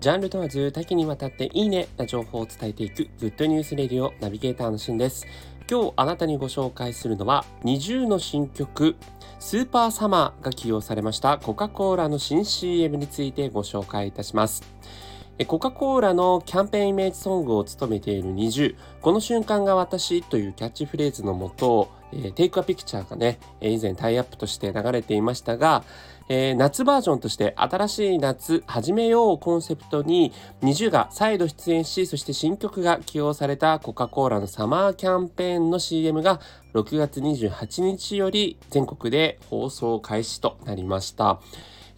ジャンル問わず多岐にわたっていいねな情報を伝えていくグッドニュースレディオナビゲーターのしんです。今日あなたにご紹介するのは NiziU の新曲スーパーサマーが起用されましたコカ・コーラの新 CM についてご紹介いたします。コカ・コーラのキャンペーンイメージソングを務めている NiziU この瞬間が私というキャッチフレーズのもとえテイクアピクチャーがね、以前タイアップとして流れていましたが、えー、夏バージョンとして新しい夏始めようコンセプトに NiziU が再度出演し、そして新曲が起用されたコカ・コーラのサマーキャンペーンの CM が6月28日より全国で放送開始となりました。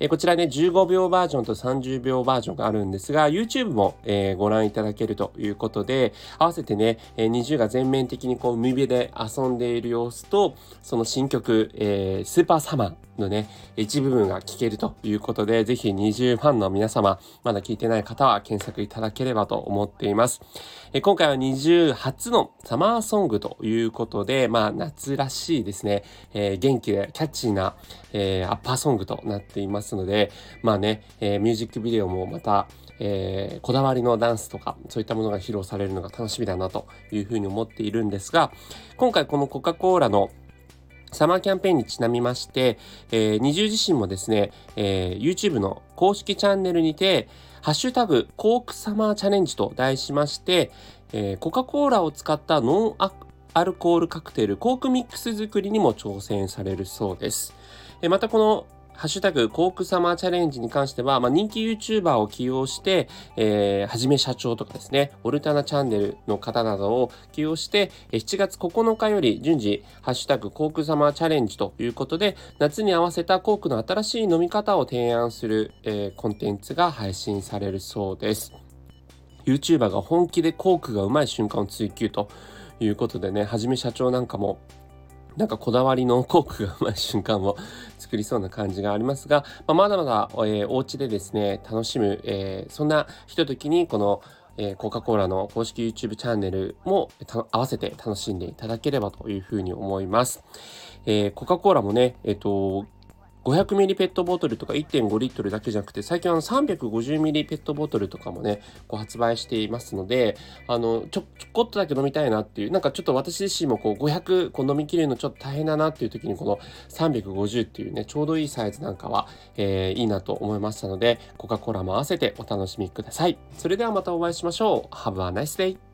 えこちらね、15秒バージョンと30秒バージョンがあるんですが、YouTube も、え、ご覧いただけるということで、合わせてね、えー、20が全面的にこう、海辺で遊んでいる様子と、その新曲、えー、スーパーサマー、のね、一部分が聞けるということで、ぜひ20ファンの皆様、まだ聞いてない方は検索いただければと思っています。え今回は20初のサマーソングということで、まあ夏らしいですね、えー、元気でキャッチーな、えー、アッパーソングとなっていますますので、まあね、えー、ミュージックビデオもまた、えー、こだわりのダンスとかそういったものが披露されるのが楽しみだなというふうに思っているんですが今回このコカ・コーラのサマーキャンペーンにちなみまして、えー、二重自身もですね、えー、YouTube の公式チャンネルにて、ハッシュタグ、コークサマーチャレンジと題しまして、えー、コカ・コーラを使ったノンアルコールカクテル、コークミックス作りにも挑戦されるそうです。えー、またこのハッシュタグ、コークサマーチャレンジに関しては、まあ、人気 YouTuber を起用して、えー、はじめ社長とかですね、オルタナチャンネルの方などを起用して、7月9日より順次、ハッシュタグ、コークサマーチャレンジということで、夏に合わせたコークの新しい飲み方を提案する、えー、コンテンツが配信されるそうです。YouTuber が本気でコークがうまい瞬間を追求ということでね、はじめ社長なんかもなんかこだわりのコークがうまい瞬間を作りそうな感じがありますが、まあ、まだまだ、えー、お家でですね、楽しむ、えー、そんなひとときにこの、えー、コカ・コーラの公式 YouTube チャンネルも合わせて楽しんでいただければというふうに思います。えー、コカ・コーラもね、えっ、ー、と、500ミリペットボトルとか1.5リットルだけじゃなくて、最近あの350ミリペットボトルとかもね、こう発売していますので、あの、ちょ、ちょこっとだけ飲みたいなっていう、なんかちょっと私自身もこう500こう飲みきれるのちょっと大変だなっていう時にこの350っていうね、ちょうどいいサイズなんかは、えー、いいなと思いましたので、コカ・コーラも合わせてお楽しみください。それではまたお会いしましょう。Have a nice day!